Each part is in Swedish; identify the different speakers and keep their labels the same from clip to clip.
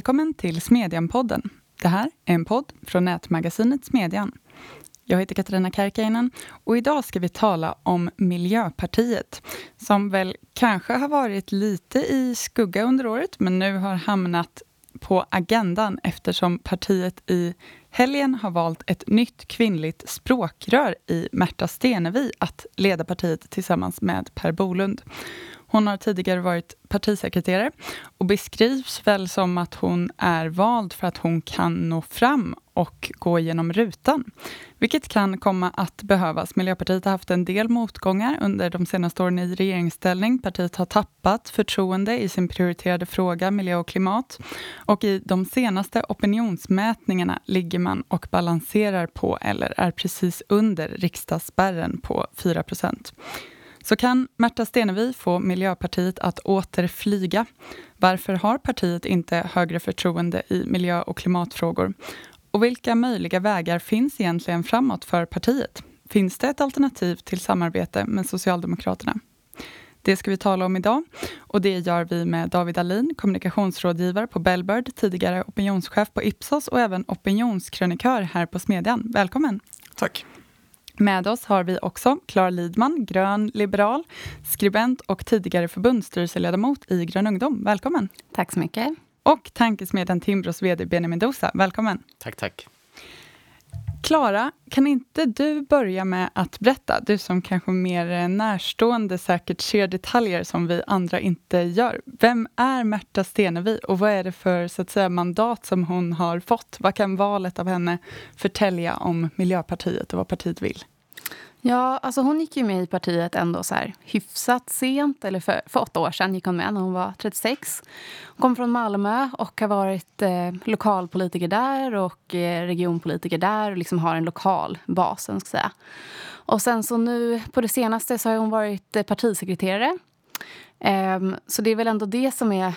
Speaker 1: Välkommen till Smedjan-podden. Det här är en podd från nätmagasinet Smedjan. Jag heter Katarina Karkiainen och idag ska vi tala om Miljöpartiet som väl kanske har varit lite i skugga under året men nu har hamnat på agendan eftersom partiet i helgen har valt ett nytt kvinnligt språkrör i Märta Stenevi att leda partiet tillsammans med Per Bolund. Hon har tidigare varit partisekreterare och beskrivs väl som att hon är vald för att hon kan nå fram och gå genom rutan. Vilket kan komma att behövas. Miljöpartiet har haft en del motgångar under de senaste åren i regeringsställning. Partiet har tappat förtroende i sin prioriterade fråga miljö och klimat. Och i de senaste opinionsmätningarna ligger man och balanserar på eller är precis under riksdagsspärren på 4 så kan Märta Stenevi få Miljöpartiet att återflyga? Varför har partiet inte högre förtroende i miljö och klimatfrågor? Och vilka möjliga vägar finns egentligen framåt för partiet? Finns det ett alternativ till samarbete med Socialdemokraterna? Det ska vi tala om idag och det gör vi med David Alin, kommunikationsrådgivare på Bellbird, tidigare opinionschef på Ipsos och även opinionskrönikör här på Smedjan. Välkommen!
Speaker 2: Tack!
Speaker 1: Med oss har vi också Clara Lidman, grön liberal, skribent och tidigare förbundsstyrelseledamot i Grön ungdom. Välkommen!
Speaker 3: Tack så mycket.
Speaker 1: Och tankesmedjan Timbros VD Benjamin Dosa. Välkommen!
Speaker 2: Tack, tack.
Speaker 1: Klara, kan inte du börja med att berätta, du som kanske mer närstående säkert ser detaljer som vi andra inte gör. Vem är Märta Stenevi och vad är det för så att säga, mandat som hon har fått? Vad kan valet av henne förtälja om Miljöpartiet och vad partiet vill?
Speaker 3: Ja, alltså hon gick ju med i partiet ändå så här hyfsat sent. Eller för, för åtta år sedan gick hon med när hon var 36. Hon kom från Malmö och har varit eh, lokalpolitiker där och eh, regionpolitiker där och liksom har en lokal bas. Ska säga. Och sen så nu på det senaste så har hon varit eh, partisekreterare. Eh, så det är väl ändå det som är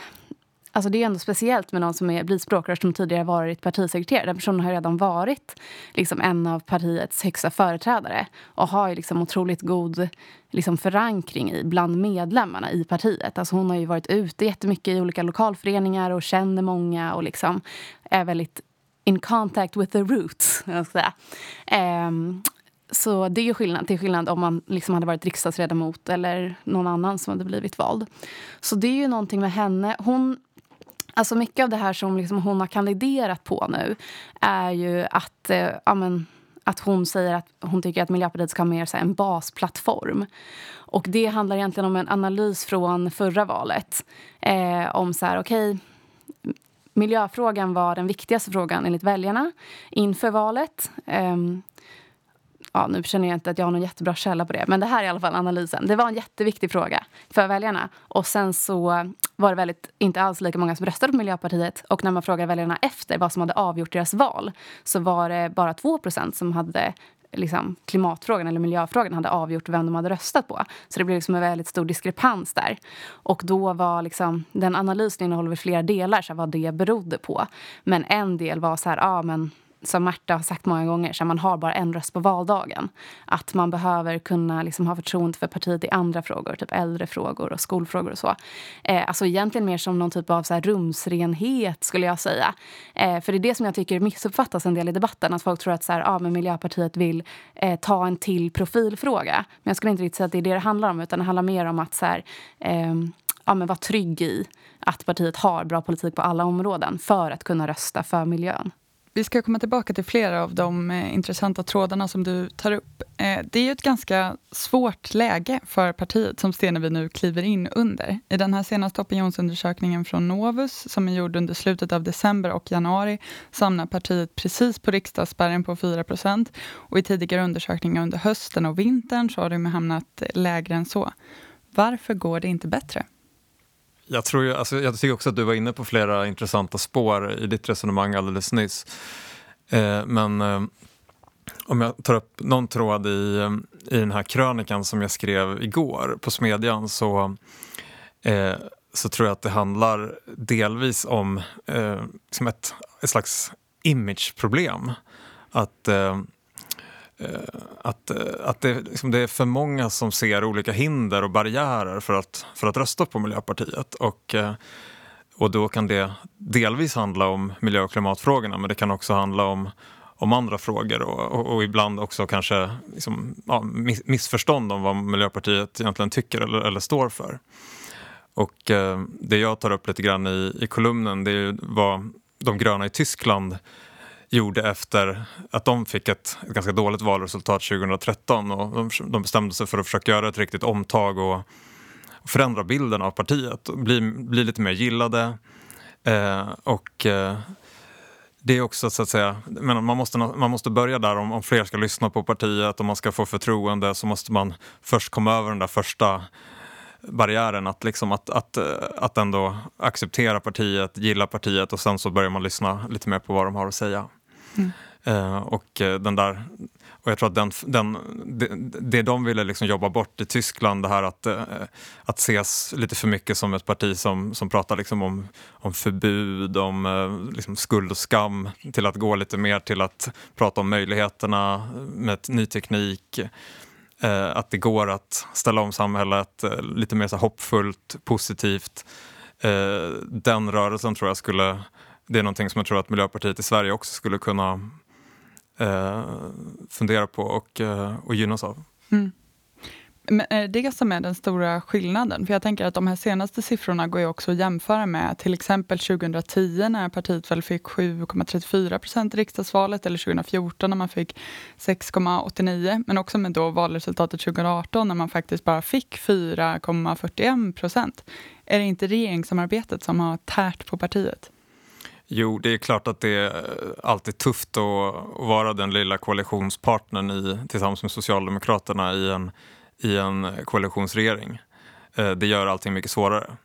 Speaker 3: Alltså det är ändå speciellt med någon som är, blir språkrör som tidigare varit partisekreterare. Den personen har redan varit liksom en av partiets högsta företrädare och har ju liksom otroligt god liksom förankring i, bland medlemmarna i partiet. Alltså hon har ju varit ute jättemycket i olika lokalföreningar och känner många och liksom är väldigt in contact with the roots. Jag ska säga. Um, så det är skillnad till skillnad om man liksom hade varit riksdagsledamot eller någon annan som hade blivit vald. Så det är ju någonting med henne. Hon Alltså mycket av det här som liksom hon har kandiderat på nu är ju att, eh, amen, att hon säger att hon tycker att Miljöpartiet ska ha mer så här, en basplattform. Och det handlar egentligen om en analys från förra valet. Eh, om så här, okej, okay, miljöfrågan var den viktigaste frågan enligt väljarna inför valet. Eh, ja, nu känner jag inte att jag har någon jättebra källa på det, men det här är i alla fall analysen. Det var en jätteviktig fråga för väljarna. Och sen så var det väldigt, inte alls lika många som röstade på Miljöpartiet. Och när man frågade väljarna efter vad som hade avgjort deras val så var det bara 2% som hade liksom, klimatfrågan eller miljöfrågan hade avgjort vem de hade röstat på. Så det blev liksom en väldigt stor diskrepans där. Och då var liksom, den analysen innehåller flera delar, så vad det berodde på. Men en del var så här, ja men som Märta har sagt många gånger, så man har bara en röst på valdagen. Att man behöver kunna liksom ha förtroende för partiet i andra frågor, typ äldrefrågor och skolfrågor och så. Eh, alltså egentligen mer som någon typ av så här rumsrenhet skulle jag säga. Eh, för det är det som jag tycker missuppfattas en del i debatten. Att folk tror att så här, ah, men Miljöpartiet vill eh, ta en till profilfråga. Men jag skulle inte riktigt säga att det är det det handlar om, utan det handlar mer om att så här, eh, ja, men vara trygg i att partiet har bra politik på alla områden för att kunna rösta för miljön.
Speaker 1: Vi ska komma tillbaka till flera av de eh, intressanta trådarna som du tar upp. Eh, det är ju ett ganska svårt läge för partiet som Stenevi nu kliver in under. I den här senaste opinionsundersökningen från Novus, som är gjord under slutet av december och januari, samlar partiet precis på riksdagsspärren på 4% och i tidigare undersökningar under hösten och vintern så har de hamnat lägre än så. Varför går det inte bättre?
Speaker 2: Jag, tror ju, alltså, jag tycker också att du var inne på flera intressanta spår i ditt resonemang alldeles nyss. Eh, men eh, om jag tar upp någon tråd i, i den här krönikan som jag skrev igår på Smedjan så, eh, så tror jag att det handlar delvis om eh, som ett, ett slags imageproblem. Att Eh, Eh, att, eh, att det, liksom det, är för många som ser olika hinder och barriärer för att, för att rösta på Miljöpartiet. Och, eh, och då kan det delvis handla om miljö och klimatfrågorna men det kan också handla om, om andra frågor och, och, och ibland också kanske liksom, ja, missförstånd om vad Miljöpartiet egentligen tycker eller, eller står för. Och eh, det jag tar upp lite grann i, i kolumnen det är vad de gröna i Tyskland gjorde efter att de fick ett, ett ganska dåligt valresultat 2013 och de, de, bestämde sig för att försöka göra ett riktigt omtag och, och förändra bilden av partiet och bli, bli lite mer gillade. Eh, och eh, det är också så att säga, men man, måste, man måste börja där om, om fler ska lyssna på partiet och man ska få förtroende så måste man först komma över den där första barriären att, liksom att, att, att ändå acceptera partiet, gilla partiet och sen så börjar man lyssna lite mer på vad de har att säga. Mm. Och eh, den där och jag tror att den, den, det, det de ville liksom jobba bort i Tyskland, det här att, eh, att ses lite för mycket som ett parti som, som pratar liksom om, om förbud, om liksom skuld och skam, till att gå lite mer till att prata om möjligheterna med ny teknik. att det går att ställa om samhället lite mer så hoppfullt, positivt. den rörelsen tror jag skulle det är någonting som jag tror att Miljöpartiet i Sverige också skulle kunna eh, fundera på och, eh, och gynnas av. Mm.
Speaker 1: Men eh, är det som är den stora skillnaden? För jag tänker att de här senaste siffrorna går ju också att jämföra med till exempel 2010 när partiet väl fick 7,34 procent i riksdagsvalet eller 2014 när man fick 6,89 men också med då valresultatet 2018 när man faktiskt bara fick 4,41 procent. Är det inte regeringssamarbetet som har tärt på partiet?
Speaker 2: Jo, det är klart att det är alltid tufft att, vara den lilla koalitionspartnern i, tillsammans med Socialdemokraterna i en, i en koalitionsregering. Eh, det gör allting mycket svårare.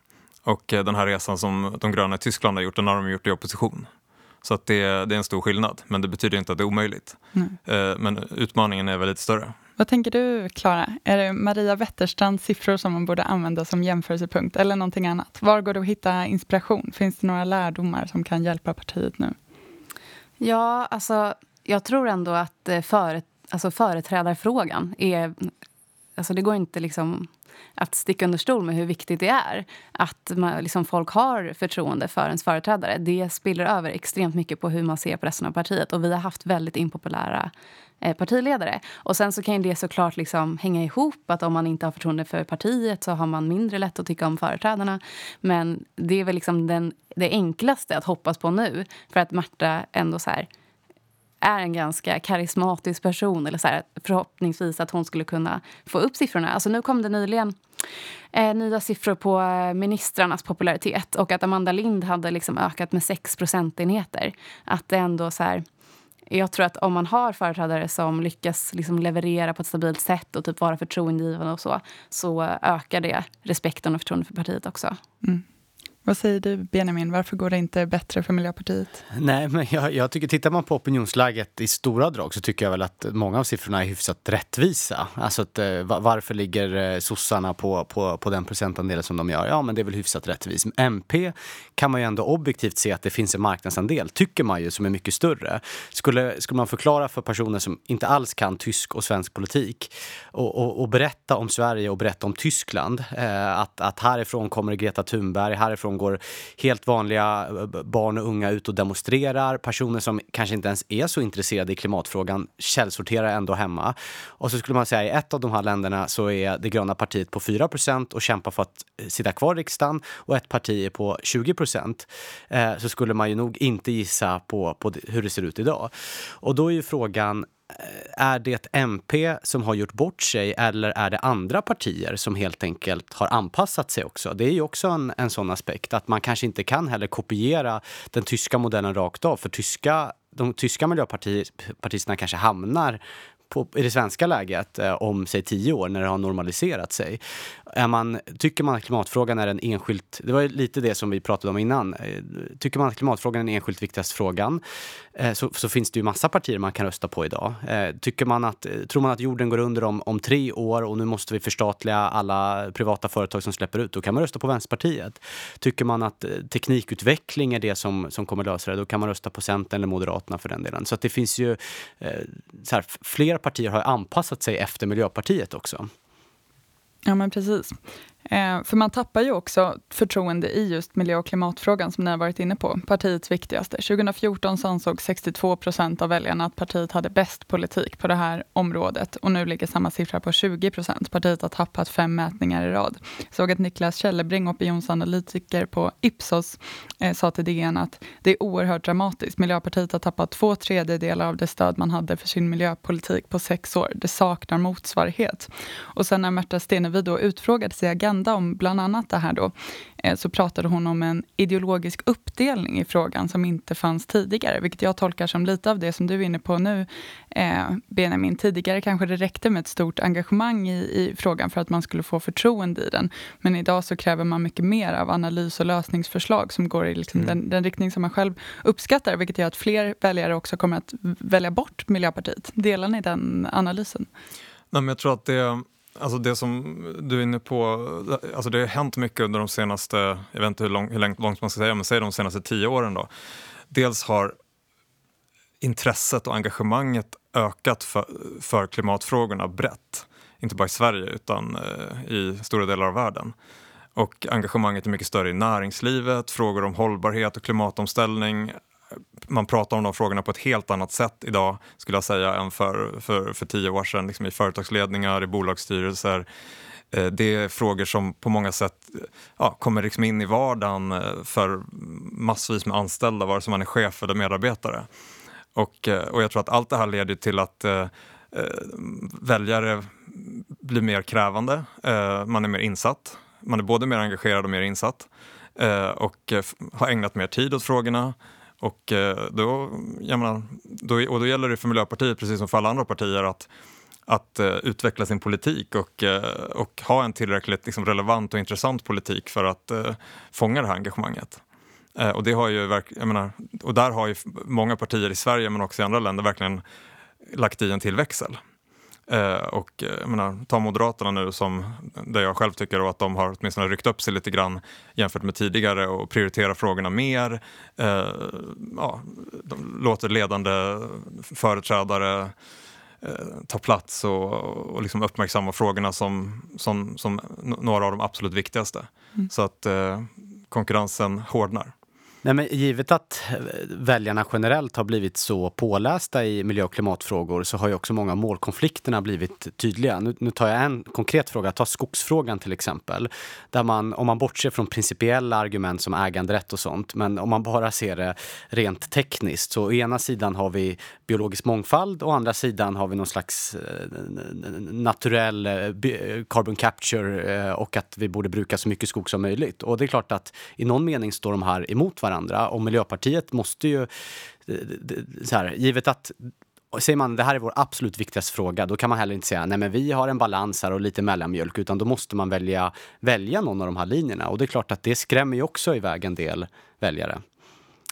Speaker 2: Och eh, den här resan som de gröna i Tyskland har gjort, den har de gjort i opposition. Så att det, det är en stor skillnad, men det betyder inte att det är omöjligt. Mm. Men utmaningen är väl lite större.
Speaker 1: Vad tänker du, Klara? Är det Maria Wetterstrands siffror som man borde använda som jämförelsepunkt eller någonting annat? Var går det att hitta inspiration? Finns det några lärdomar som kan hjälpa partiet nu?
Speaker 3: Ja, alltså, jag tror ändå att eh, före, alltså, företrädarfrågan är... Alltså, det går inte liksom att sticka under stol med hur viktigt det är att man, liksom, folk har förtroende för ens företrädare. Det spiller över extremt mycket på hur man ser på resten av partiet. Och Vi har haft väldigt impopulära Eh, partiledare. Och Sen så kan det såklart liksom hänga ihop. att Om man inte har förtroende för partiet så har man mindre lätt att tycka om företrädarna. Men det är väl liksom den, det enklaste att hoppas på nu. För att Marta ändå så här, är en ganska karismatisk person. Eller så här, förhoppningsvis att hon skulle kunna få upp siffrorna. Alltså nu kom det nyligen eh, nya siffror på eh, ministrarnas popularitet och att Amanda Lind hade liksom ökat med 6 procentenheter. Att det ändå så här, jag tror att om man har företrädare som lyckas liksom leverera på ett stabilt sätt och typ vara förtroendegivande och så, så ökar det respekten och förtroendet för partiet också. Mm.
Speaker 1: Vad säger du, Benjamin? Varför går det inte bättre för Miljöpartiet?
Speaker 4: Nej, men jag, jag, tycker, tittar man på opinionsläget i stora drag så tycker jag väl att många av siffrorna är hyfsat rättvisa. Alltså att, eh, varför ligger eh, sossarna på, på, på den procentandelen som de gör? Ja, men det är väl hyfsat rättvist. MP kan man ju ändå objektivt se att det finns en marknadsandel, tycker man ju, som är mycket större. Skulle, skulle man förklara för personer som inte alls kan tysk och svensk politik och, och, och berätta om Sverige och berätta om Tyskland, eh, att, att härifrån kommer Greta Thunberg, härifrån går helt vanliga eh, barn och unga ut och demonstrerar. Personer som kanske inte ens är så intresserade i klimatfrågan källsorterar ändå hemma. Och så skulle man säga i ett av de här länderna så är det gröna partiet på 4% och kämpar för att eh, sitta kvar i riksdagen och ett parti är på 20 eh, så skulle man ju nog inte gissa på, på hur det ser ut idag. Och då är ju frågan är det MP som har gjort bort sig eller är det andra partier som helt enkelt har anpassat sig också? Det är ju också en, en sån aspekt att man kanske inte kan heller kopiera den tyska modellen rakt av för tyska de tyska miljöpartisterna kanske hamnar på, i det svenska läget eh, om säg tio år när det har normaliserat sig. Är man, tycker man att klimatfrågan är en enskilt, det var lite det som vi pratade om innan, eh, tycker man att klimatfrågan är den enskilt viktigaste frågan eh, så, så, finns det ju massa partier man kan rösta på idag. Eh, tycker man att, tror man att jorden går under om, om tre år och nu måste vi förstatliga alla privata företag som släpper ut, då kan man rösta på Vänsterpartiet. Tycker man att eh, teknikutveckling är det som, som kommer lösa det, då kan man rösta på Centern eller Moderaterna för den delen. Så att det finns ju, eh, så här, fler partier har anpassat sig efter Miljöpartiet också.
Speaker 1: Ja, men precis. Eh, för man tappar ju också förtroende i just miljö och klimatfrågan som ni har varit inne på, partiets viktigaste. 2014 så ansåg 62 procent av väljarna att partiet hade bäst politik på det här området och nu ligger samma siffra på 20 procent. Partiet har tappat fem mätningar i rad. Såg att Niklas Källebring, opinionsanalytiker på Ipsos, eh, sa till DN att det är oerhört dramatiskt. Miljöpartiet har tappat två tredjedelar av det stöd man hade för sin miljöpolitik på sex år. Det saknar motsvarighet. Och sen när Märta Stenevi då utfrågades i Agenda om bland annat det här då, eh, så pratade hon om en ideologisk uppdelning i frågan som inte fanns tidigare, vilket jag tolkar som lite av det som du är inne på nu, eh, Benjamin. Tidigare kanske det räckte med ett stort engagemang i, i frågan för att man skulle få förtroende i den. Men idag så kräver man mycket mer av analys och lösningsförslag som går i liksom mm. den, den, riktning som man själv uppskattar, vilket gör att fler väljare också kommer att välja bort Miljöpartiet. Delar ni den analysen?
Speaker 2: Nej, men jag tror att det Alltså det som du är inne på, alltså det har hänt mycket under de senaste, jag vet inte hur, lång, hur långt man ska säga, men säg de senaste tio åren då. Dels har intresset och engagemanget ökat för, för klimatfrågorna brett. Inte bara i Sverige utan eh, i stora delar av världen. Och engagemanget är mycket större i näringslivet, frågor om hållbarhet och klimatomställning man pratar om de frågorna på ett helt annat sätt idag skulle jag säga än för, för, för tio år sedan liksom i företagsledningar, i bolagsstyrelser. Eh, det är frågor som på många sätt ja, kommer liksom in i vardagen eh, för massvis med anställda, vare sig man är chef eller medarbetare. Och, eh, och jag tror att allt det här leder till att eh, väljare blir mer krävande, eh, man är mer insatt. Man är både mer engagerad och mer insatt eh, och har ägnat mer tid åt frågorna och, eh, då, då, menar, då, och då gäller det för Miljöpartiet, precis som för alla andra partier, att, att uh, utveckla sin politik och, uh, och ha en tillräckligt liksom, relevant och intressant politik för att uh, fånga det här engagemanget. och, det har ju jag menar, och där har ju många partier i Sverige, men också i andra länder, verkligen lagt i en till växel. Eh, och jag menar, ta Moderaterna nu som där jag själv tycker att de har åtminstone ryckt upp sig lite grann jämfört med tidigare och prioriterar frågorna mer. Eh, ja, de låter ledande företrädare eh, ta plats och, och liksom uppmärksamma frågorna som, som, som några av de absolut viktigaste. Mm. Så att eh, konkurrensen hårdnar.
Speaker 4: Nej, men givet att eh, väljarna generellt har blivit så pålästa i miljö och klimatfrågor så har ju också många av målkonflikterna blivit tydliga. Nu, nu, tar jag en konkret fråga, ta skogsfrågan till exempel. Där man, om man bortser från principiella argument som äganderätt och sånt, men om man bara ser det rent tekniskt så å ena sidan har vi biologisk mångfald och å andra sidan har vi någon slags eh, naturell eh, eh, carbon capture eh, och att vi borde bruka så mycket skog som möjligt. Och det är klart att i någon mening står de här emot varandra varandra. Och Miljöpartiet måste ju, eh, så här, givet att Säger man det här är vår absolut viktigaste fråga, då kan man heller inte säga nej men vi har en balans här och lite mellanmjölk, utan då måste man välja, välja någon av de här linjerna. Och det är klart att det skrämmer ju också iväg en del väljare.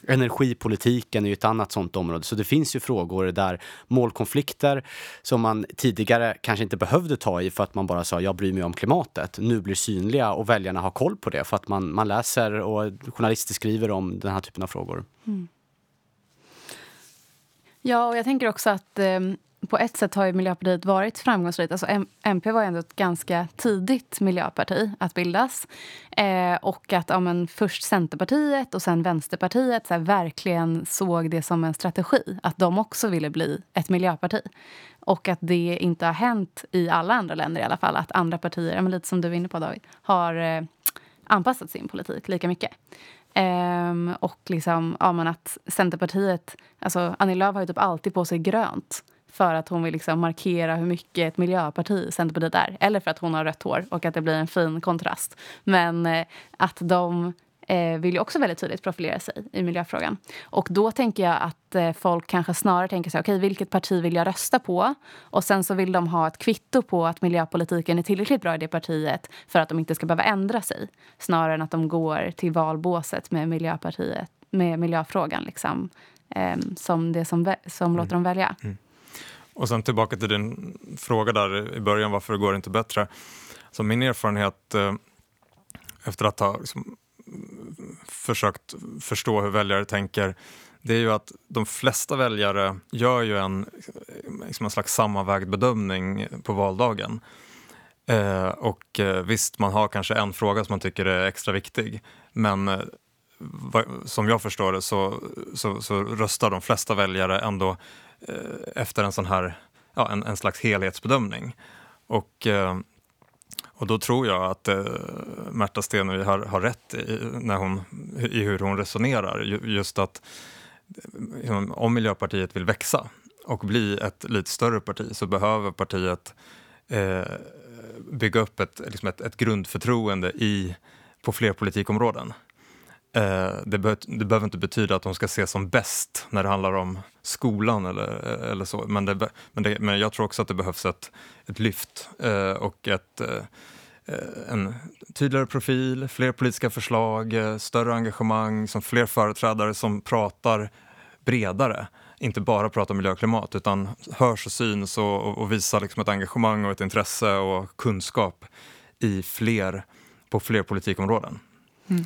Speaker 4: Energipolitiken är ju ett annat sånt område. Så det finns ju frågor där målkonflikter som man tidigare kanske inte behövde ta i för att man bara sa jag bryr mig om klimatet, nu blir synliga och väljarna har koll på det för att man, man läser och journalister skriver om den här typen av frågor. Mm.
Speaker 3: Ja, och jag tänker också att eh, på ett sätt har ju Miljöpartiet varit framgångsrikt. Alltså MP var ändå ett ganska tidigt miljöparti att bildas. Eh, och att ja, men, först Centerpartiet och sen Vänsterpartiet så här, verkligen såg det som en strategi. Att de också ville bli ett miljöparti. Och att det inte har hänt i alla andra länder i alla fall. Att andra partier, ja, men lite som du var inne på David, har eh, anpassat sin politik lika mycket. Um, och liksom, ja, men att Centerpartiet... Alltså Annie Lööf har ju typ alltid på sig grönt för att hon vill liksom markera hur mycket ett miljöparti Centerpartiet är. Eller för att hon har rött hår och att det blir en fin kontrast. Men eh, att de eh, vill ju också väldigt tydligt profilera sig i miljöfrågan. Och då tänker jag att eh, folk kanske snarare tänker sig, okej, okay, vilket parti vill jag rösta på? Och sen så vill de ha ett kvitto på att miljöpolitiken är tillräckligt bra i det partiet för att de inte ska behöva ändra sig. Snarare än att de går till valbåset med Miljöpartiet, med miljöfrågan liksom, eh, som det som, som mm. låter dem välja. Mm.
Speaker 2: Och sen tillbaka till din fråga där i början, varför går det inte bättre? Så min erfarenhet eh, efter att ha liksom, försökt förstå hur väljare tänker, det är ju att de flesta väljare gör ju en, liksom en slags sammanvägd bedömning på valdagen. Eh, och eh, visst, man har kanske en fråga som man tycker är extra viktig, men eh, som jag förstår det så, så, så, röstar de flesta väljare ändå eh, efter en sån här, ja, en, en slags helhetsbedömning. Och, eh, och då tror jag att eh, Märta Stenevi har, har rätt i, när hon, i hur hon resonerar. Just att eh, liksom, om Miljöpartiet vill växa och bli ett lite större parti så behöver partiet eh, bygga upp ett, liksom ett, ett grundförtroende i, på fler politikområden. Eh, det, be, det, behöver inte betyda att de ska ses som bäst när det handlar om skolan eller, eh, eller så, men, det, men, det, men jag tror också att det behövs ett, ett lyft eh, och ett, eh, eh, en tydligare profil, fler politiska förslag, eh, större engagemang, som fler företrädare som pratar bredare inte bara pratar miljö och klimat utan hörs och syns och, och visar liksom ett engagemang och ett intresse och kunskap i fler, på fler politikområden. Mm.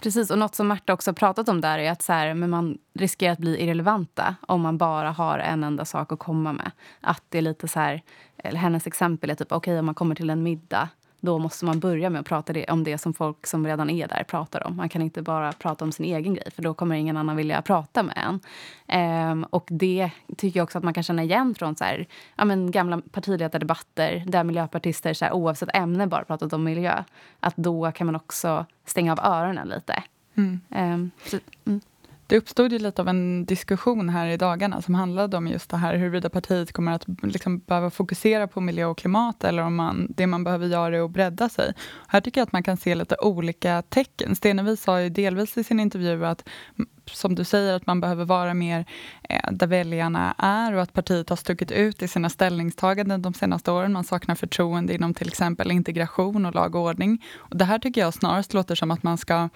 Speaker 3: Precis, och något som Märta också pratat om där är att så här, men man riskerar att bli irrelevanta om man bara har en enda sak att komma med. Att det är lite så här, hennes exempel är typ okej okay, om man kommer till en middag då måste man börja med att prata det, om det som folk som redan är där pratar om. Man kan inte bara prata om sin egen grej, för då kommer ingen annan vilja prata med en. Ehm, och det tycker jag också att man kan känna igen från så här, ja, men gamla partiledardebatter där miljöpartister så här, oavsett ämne bara pratat om miljö. Att då kan man också stänga av öronen lite. Mm. Ehm, så,
Speaker 1: mm. Det uppstod ju lite av en diskussion här i dagarna som handlade om just det här huruvida partiet kommer att liksom behöva fokusera på miljö och klimat eller om man, det man behöver göra är att bredda sig. Här tycker jag att man kan se lite olika tecken. Stenevi sa ju delvis i sin intervju att som du säger, att man behöver vara mer eh, där väljarna är och att partiet har stuckit ut i sina ställningstaganden de senaste åren. Man saknar förtroende inom till exempel integration och lag och ordning. Och det här tycker jag snarast låter som att man ska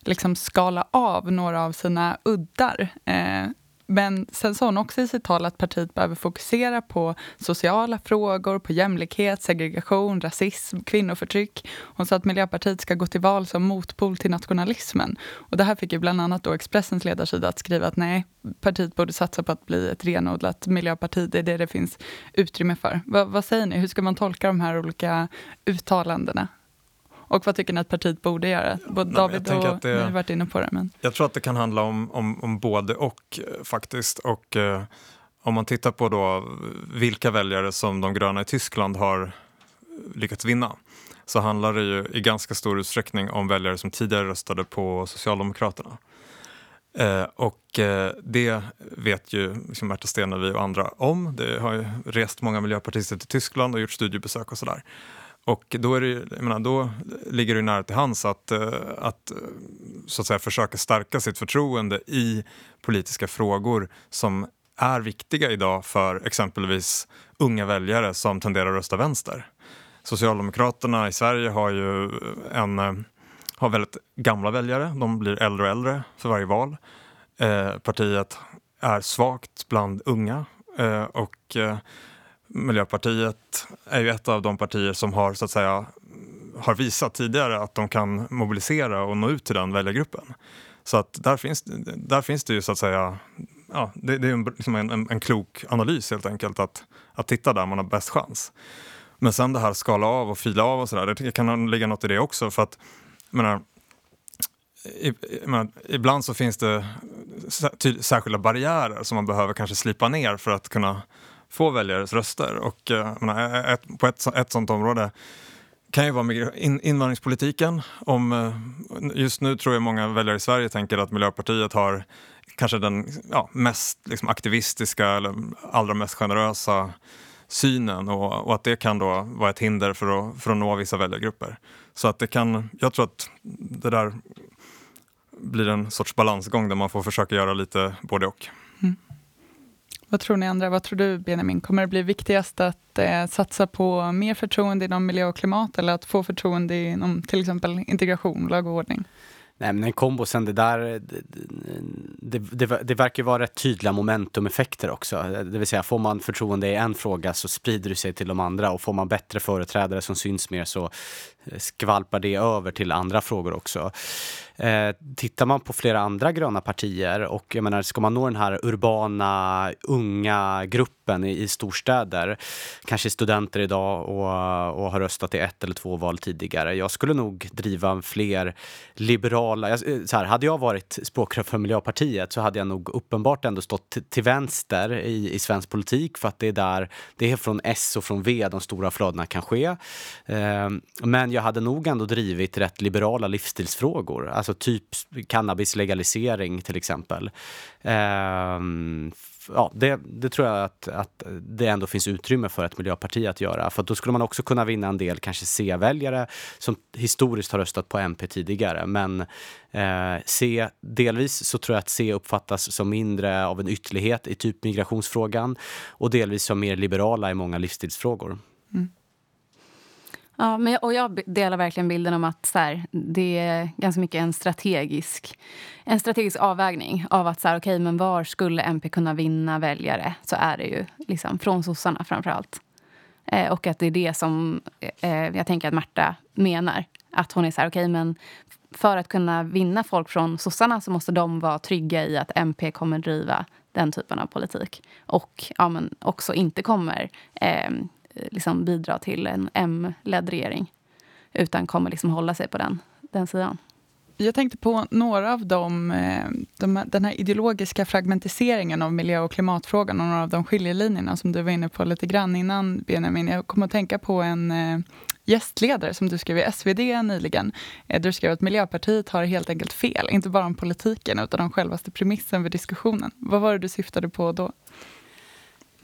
Speaker 1: liksom skala av några av sina uddar. Eh, men sen sa hon också i sitt tal att partiet behöver fokusera på sociala frågor, på jämlikhet, segregation, rasism, kvinnoförtryck. Hon sa att Miljöpartiet ska gå till val som motpol till nationalismen. Och det här fick ju bland annat då Expressens ledarsida att skriva att nej, partiet borde satsa på att bli ett renodlat miljöparti. Det är det det finns utrymme för. Va, vad säger ni? Hur ska man tolka de här olika uttalandena? Och vad tycker ni att partiet borde göra? Både David och det, ni har varit inne på det. Men...
Speaker 2: Jag tror att det kan handla om, om, om både och eh, faktiskt. Och eh, om man tittar på då vilka väljare som de gröna i Tyskland har lyckats vinna så handlar det ju i ganska stor utsträckning om väljare som tidigare röstade på Socialdemokraterna. Eh, och eh, det vet ju liksom Märta Stenevi och andra om. Det har ju rest många miljöpartister till Tyskland och gjort studiebesök och sådär. Och då, är det, jag menar, då ligger det nära till hands att, eh, att, eh, så att säga, försöka stärka sitt förtroende i politiska frågor som är viktiga idag för exempelvis unga väljare som tenderar att rösta vänster. Socialdemokraterna i Sverige har ju en, eh, har väldigt gamla väljare, de blir äldre och äldre för varje val. Eh, partiet är svagt bland unga eh, och eh, Miljöpartiet är ju ett av de partier som har, så att säga, har visat tidigare att de kan mobilisera och nå ut till den väljargruppen. Så att där finns, där finns det ju så att säga, ja, det, det är en, liksom en, en, en, klok analys helt enkelt att, att titta där man har bäst chans. Men sen det här skala av och fila av och sådär, det kan ligga något i det också för att, menar, i, menar, ibland så finns det särskilda barriärer som man behöver kanske slipa ner för att kunna få väljares röster. Och, eh, menar, ett, på ett, ett sånt område kan ju vara in, invandringspolitiken. Om, eh, just nu tror jag många väljare i Sverige tänker att Miljöpartiet har kanske den ja, mest liksom, aktivistiska eller allra mest generösa synen och, och, att det kan då vara ett hinder för att, för att nå vissa väljargrupper. Så att det kan, jag tror att det där blir en sorts balansgång där man får försöka göra lite både och.
Speaker 1: Vad tror ni andra? Vad tror du Benjamin? Kommer det bli viktigast att eh, satsa på mer förtroende inom miljö och klimat eller att få förtroende inom till exempel integration, lag och ordning?
Speaker 4: Nej men en kombo sen det där, det, det, det, det verkar vara rätt tydliga momentumeffekter också. Det vill säga får man förtroende i en fråga så sprider det sig till de andra och får man bättre företrädare som syns mer så skvalpar det över till andra frågor också. Eh, tittar man på flera andra gröna partier och jag menar, ska man nå den här urbana, unga gruppen i, i storstäder, kanske studenter idag och, och har röstat i ett eller två val tidigare. Jag skulle nog driva fler liberala... Jag, eh, så här, hade jag varit språkrör för Miljöpartiet så hade jag nog uppenbart ändå stått till vänster i, i svensk politik för att det är där, det är från S och från V de stora flödena kan ske. Eh, men jag hade nog ändå drivit rätt liberala livsstilsfrågor. Alltså typ cannabislegalisering till exempel. Ehm, ja, det, det, tror jag att, att det ändå finns utrymme för ett miljöparti att göra. För då skulle man också kunna vinna en del kanske C-väljare som historiskt har röstat på MP tidigare. Men eh, C, delvis så tror jag att C uppfattas som mindre av en ytterlighet i typ migrationsfrågan och delvis som mer liberala i många livsstilsfrågor. Mm.
Speaker 3: Ja, men jag, och jag delar verkligen bilden om att så här, det är ganska mycket en strategisk, en strategisk avvägning av att så här, okay, men var skulle MP kunna vinna väljare? Så är det ju liksom, från sossarna framför allt. Eh, och att det är det som eh, jag tänker att Marta menar. Att hon är så här, okay, men för att kunna vinna folk från sossarna så måste de vara trygga i att MP kommer driva den typen av politik. Och ja, men också inte kommer eh, Eh, liksom bidra till en M-ledd regering utan kommer liksom hålla sig på den, den sidan.
Speaker 1: Jag tänkte på några av eh, de, de, den här ideologiska fragmentiseringen av miljö och klimatfrågan och några av de skiljelinjerna som du var inne på lite grann innan, Benjamin. Jag kom att tänka på en eh, gästledare som du skrev i SvD nyligen. Du skrev att Miljöpartiet har helt enkelt fel, inte bara om politiken utan om självaste premissen för diskussionen. Vad var det du syftade på då?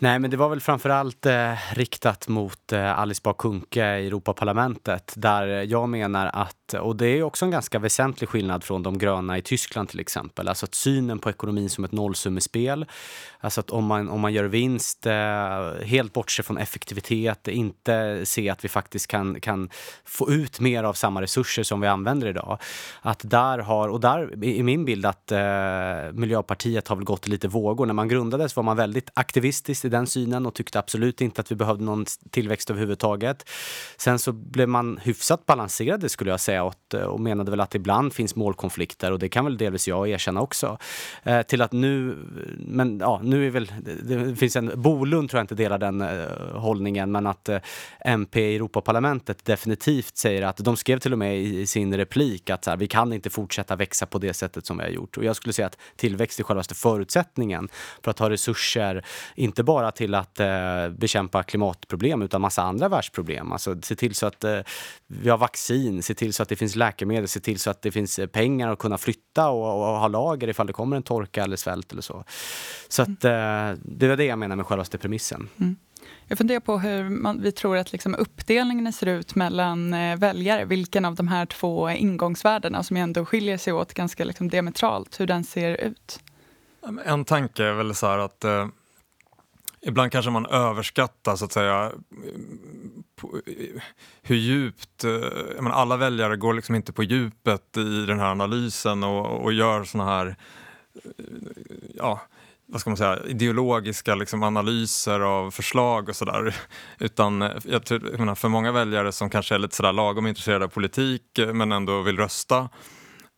Speaker 4: Nej, men det var väl framförallt eh, riktat mot eh, Alice Bah Kuhnke i Europaparlamentet där jag menar att, och det är också en ganska väsentlig skillnad från de gröna i Tyskland till exempel, alltså att synen på ekonomin som ett nollsummespel, alltså att om man, om man gör vinst, eh, helt bortse från effektivitet, inte se att vi faktiskt kan, kan få ut mer av samma resurser som vi använder idag. Att där har, och där är min bild att eh, Miljöpartiet har väl gått lite vågor. När man grundades var man väldigt aktivistisk den synen och tyckte absolut inte att vi behövde någon tillväxt överhuvudtaget. Sen så blev man hyfsat balanserade skulle jag säga och, och menade väl att ibland finns målkonflikter och det kan väl delvis jag erkänna också. Eh, till att nu, men ja, nu är väl, det finns en, Bolund tror jag inte delar den eh, hållningen, men att eh, MP i Europaparlamentet definitivt säger att de skrev till och med i, i sin replik att så här, vi kan inte fortsätta växa på det sättet som vi har gjort. Och jag skulle säga att tillväxt är självaste förutsättningen för att ha resurser, inte bara bara till att eh, bekämpa klimatproblem utan massa andra världsproblem. Alltså se till så att eh, vi har vaccin, se till så att det finns läkemedel, se till så att det finns eh, pengar att kunna flytta och, och ha lager ifall det kommer en torka eller svält eller så. Så att, eh, det var det jag menar med självaste premissen. Mm.
Speaker 1: Jag funderar på hur man, vi tror att liksom uppdelningen ser ut mellan eh, väljare. Vilken av de här två ingångsvärdena som ändå skiljer sig åt ganska liksom diametralt, hur den ser ut.
Speaker 2: En tanke är väl så här att eh, Ibland kanske man överskattar så att säga hur djupt, eh, menar, alla väljare går liksom inte på djupet i den här analysen och, och gör såna här, eh, ja, vad ska man säga, ideologiska liksom, analyser av förslag och sådär. Utan eh, jag, jag menar, för många väljare som kanske är lite sådär lagom intresserade av politik men ändå vill rösta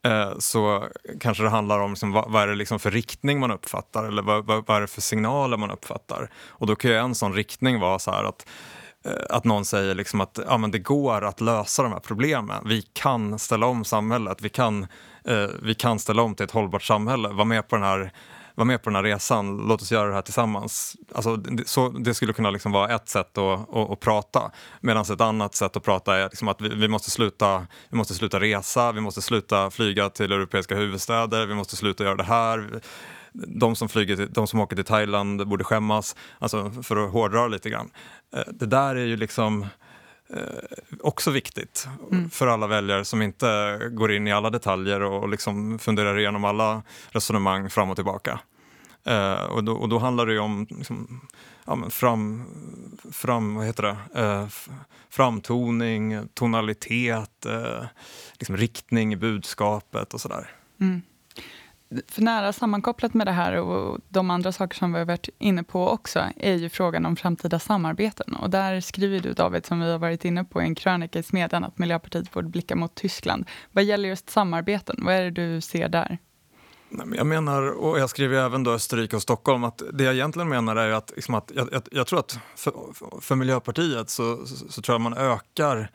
Speaker 2: Eh, så kanske det handlar om liksom, vad, vad, är det liksom för riktning man uppfattar eller vad, vad, vad, är det för signaler man uppfattar. Och då kan ju en sån riktning vara så här att eh, att någon säger liksom att ja, men det går att lösa de här problemen. Vi kan ställa om samhället, vi kan, eh, vi kan ställa om till ett hållbart samhälle. Var med på den här var med på den här resan, låt oss göra det här tillsammans. Alltså, det, så, det skulle kunna liksom vara ett sätt att, att, att prata. Medan ett annat sätt att prata är liksom att vi, vi, måste sluta, vi måste sluta resa, vi måste sluta flyga till europeiska huvudstäder, vi måste sluta göra det här. De som, flyger de som åker till Thailand borde skämmas, alltså för att hårdra lite grann. Eh, det där är ju liksom också viktigt mm. för alla väljare som inte går in i alla detaljer och liksom funderar igenom alla resonemang fram och tillbaka. Eh, och, då, och då handlar det ju om liksom, ja, fram, fram, vad heter det? Eh, framtoning, tonalitet, eh, liksom riktning i budskapet och sådär. Mm.
Speaker 1: För nära sammankopplat med det här och de andra saker som vi har varit inne på också är ju frågan om framtida samarbeten. Och där skriver du David, som vi har varit inne på i en krönika i Smedjan, att Miljöpartiet borde blicka mot Tyskland. Vad gäller just samarbeten, vad är det du ser där?
Speaker 2: Jag menar, och jag skriver även då Österrike och Stockholm, att det jag egentligen menar är att, liksom att jag, jag, jag, tror att för, för Miljöpartiet så, så, så, tror jag man ökar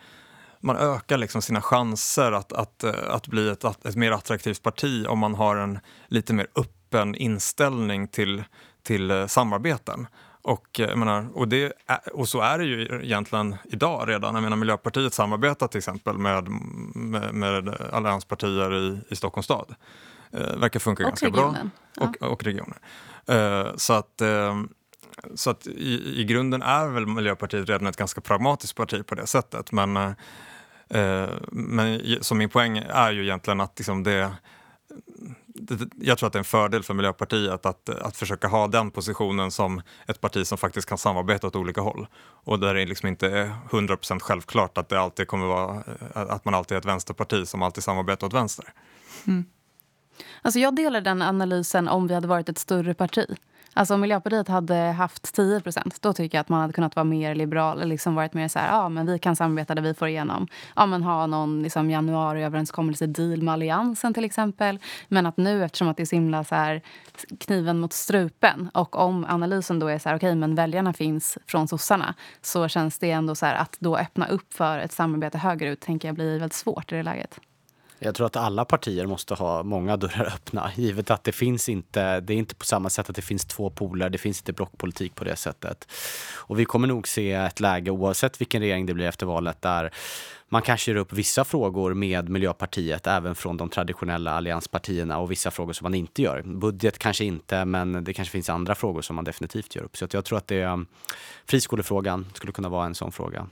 Speaker 2: man ökar liksom sina chanser att, att, att bli ett, ett mer attraktivt parti om man har en lite mer öppen inställning till, till samarbeten. Och, menar, och, det och så är det ju egentligen idag redan. Jag menar, Miljöpartiet samarbetar till exempel med, med, med allianspartier i, i Stockholms stad. Eh, verkar funka och ganska regionen. bra. Och, ja. och regioner. Eh, så att, eh, så att i, i grunden är väl Miljöpartiet redan ett ganska pragmatiskt parti på det sättet. Men, eh, Eh, men så min poäng är ju egentligen att liksom det, det, jag tror att det är en fördel för Miljöpartiet att, att försöka ha den positionen som ett parti som faktiskt kan samarbeta åt olika håll. Och där det liksom inte är 100% självklart att, det alltid kommer vara, eh, att man alltid är ett vänsterparti som alltid samarbetar åt vänster. Mm.
Speaker 3: Alltså jag delar den analysen om vi hade varit ett större parti. Alltså om Miljöpartiet hade haft 10% då tycker jag att man hade kunnat vara mer liberal. Liksom varit mer så här, ja men vi kan samarbeta där vi får igenom. Ja men ha någon liksom, januariöverenskommelse, deal med Alliansen till exempel. Men att nu eftersom att det är så himla så här, kniven mot strupen och om analysen då är så här, okej okay, men väljarna finns från sossarna så känns det ändå så här, att då öppna upp för ett samarbete högerut tänker jag blir väldigt svårt i det läget.
Speaker 4: Jag tror att alla partier måste ha många dörrar öppna, givet att det finns inte, det är inte på samma sätt att det finns två poler, det finns inte blockpolitik på det sättet. Och vi kommer nog se ett läge, oavsett vilken regering det blir efter valet, där man kanske gör upp vissa frågor med Miljöpartiet, även från de traditionella allianspartierna och vissa frågor som man inte gör. Budget kanske inte, men det kanske finns andra frågor som man definitivt gör upp. Så jag tror att det, eh, friskolefrågan skulle kunna vara en sån fråga.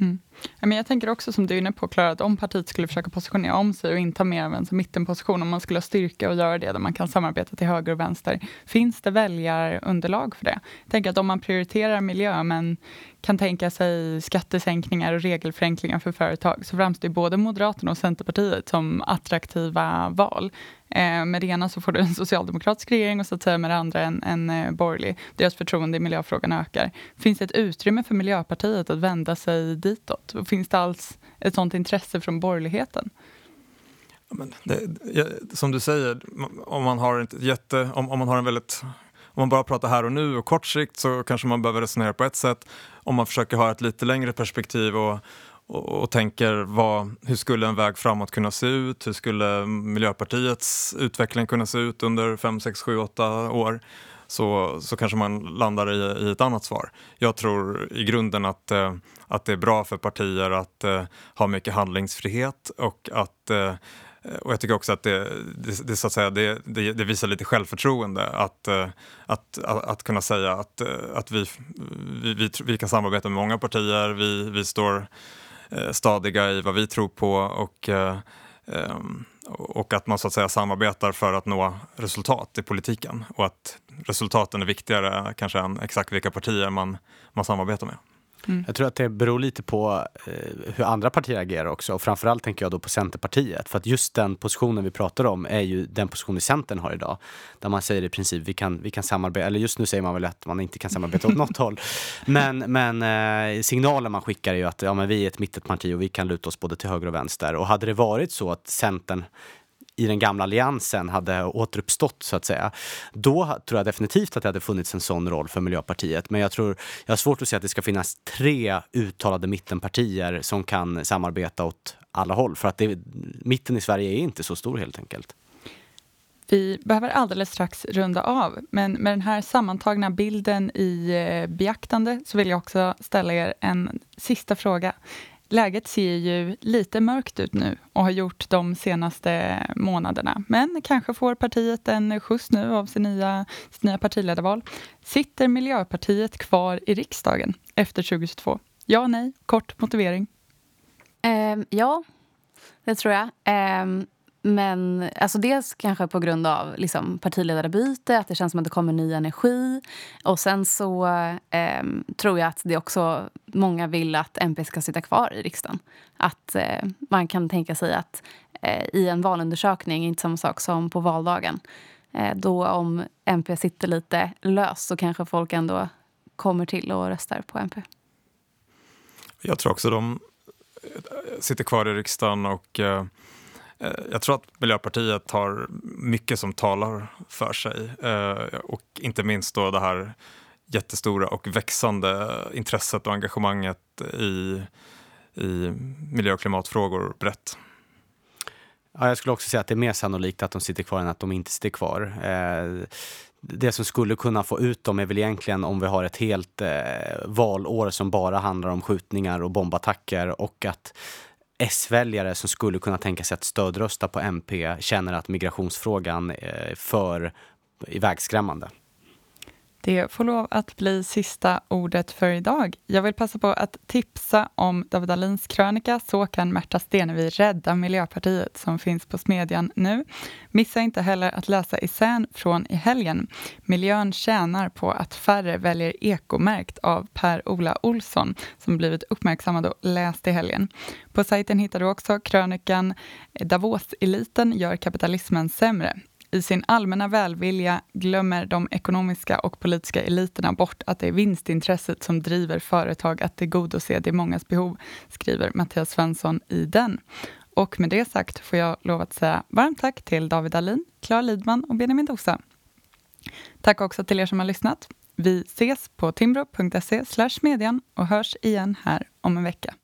Speaker 1: Mm. Men jag tänker också som du är inne på, Klara, att om partiet skulle försöka positionera om sig och inta mer av en mittenposition, om man skulle ha styrka och göra det, där man kan samarbeta till höger och vänster, finns det väljarunderlag för det? Jag tänker att om man prioriterar miljö, men kan tänka sig skattesänkningar och regelförenklingar för företag, så framstår både Moderaterna och Centerpartiet som attraktiva val. Eh, med det ena så får du en socialdemokratisk regering och så att säga med det andra en, en eh, borgerlig. Deras förtroende i miljöfrågan ökar. Finns det ett utrymme för Miljöpartiet att vända sig ditåt? Och finns det alls ett sånt intresse från borgerligheten?
Speaker 2: Men det, som du säger, om man har, ett jätte, om, om man har en väldigt om man bara pratar här och nu och kort sikt så kanske man behöver resonera på ett sätt. Om man försöker ha ett lite längre perspektiv och, och, och tänker vad, hur skulle en väg framåt kunna se ut? Hur skulle Miljöpartiets utveckling kunna se ut under 5, 6, 7, 8 år? Så, så kanske man landar i, i ett annat svar. Jag tror i grunden att, eh, att det är bra för partier att eh, ha mycket handlingsfrihet och att eh, Eh, och jag tycker också att det, det, det så att säga, det, det, det, visar lite självförtroende att, eh, att, att, att kunna säga att, eh, att vi, vi, vi, vi, kan samarbeta med många partier, vi, vi står stadiga i vad vi tror på ehm, och, och att man så att säga samarbetar för att nå resultat i politiken och att resultaten är viktigare kanske än exakt vilka partier man, man samarbetar med.
Speaker 4: Mm. Jag tror att det beror lite på eh, hur andra partier agerar också. Och framförallt tänker jag då på Centerpartiet. För att just den positionen vi pratar om är ju den position Centern har idag. Där man säger i princip vi kan, vi kan samarbeta, eller just nu säger man väl att man inte kan samarbeta åt något håll. Men, men eh, signalen man skickar är ju att ja, men vi är ett mittenparti och vi kan luta oss både till höger och vänster. Och hade det varit så att Centern i den gamla alliansen hade återuppstått så att säga. Då tror jag definitivt att det hade funnits en sån roll för Miljöpartiet. Men jag tror, jag har svårt att se att det ska finnas tre uttalade mittenpartier som kan samarbeta åt alla håll. För att det, mitten i Sverige är inte så stor helt enkelt.
Speaker 1: Vi behöver alldeles strax runda av, men med den här sammantagna bilden i eh, beaktande så vill jag också ställa er en sista fråga. Läget ser ju lite mörkt ut nu och har gjort de senaste månaderna. Men kanske får partiet en skjuts nu av sin nya, sitt nya partiledarval. Sitter Miljöpartiet kvar i riksdagen efter 2022? Ja, nej, kort motivering.
Speaker 3: Um, ja, det tror jag. Um, men alltså dels kanske på grund av liksom, partiledarbyte, att det känns som att det kommer ny energi. Och sen så eh, tror jag att det också många vill att MP ska sitta kvar i riksdagen. Att eh, man kan tänka sig att eh, i en valundersökning, inte samma sak som på valdagen, eh, då om MP sitter lite löst så kanske folk ändå kommer till och röstar på MP.
Speaker 2: Jag tror också de eh, sitter kvar i riksdagen och eh, Eh, jag tror att Miljöpartiet har mycket som talar för sig. Eh, och inte minst då det här jättestora och växande intresset och engagemanget i, i miljö och klimatfrågor brett.
Speaker 4: Ja, jag skulle också säga att det är mer sannolikt att de sitter kvar än att de inte sitter kvar. Eh, det som skulle kunna få ut dem är väl egentligen om vi har ett helt eh, valår som bara handlar om skjutningar och bombattacker och att S-väljare som skulle kunna tänka sig att stödrösta på MP känner att migrationsfrågan är för ivägskrämmande.
Speaker 1: Det får lov att bli sista ordet för idag. Jag vill passa på att tipsa om David Alins krönika Så kan Märta Stenevi rädda Miljöpartiet som finns på Smedjan nu. Missa inte heller att läsa essän från i helgen. Miljön tjänar på att färre väljer ekomärkt av Per-Ola Olsson som blivit uppmärksammad och läst i helgen. På sajten hittar du också krönikan Davos-eliten gör kapitalismen sämre i sin allmänna välvilja glömmer de ekonomiska och politiska eliterna bort att det är vinstintresset som driver företag att tillgodose de mångas behov, skriver Mattias Svensson i den. Och med det sagt får jag lov att säga varmt tack till David Alin, Klara Lidman och Benjamin Dosa. Tack också till er som har lyssnat. Vi ses på timbro.se median och hörs igen här om en vecka.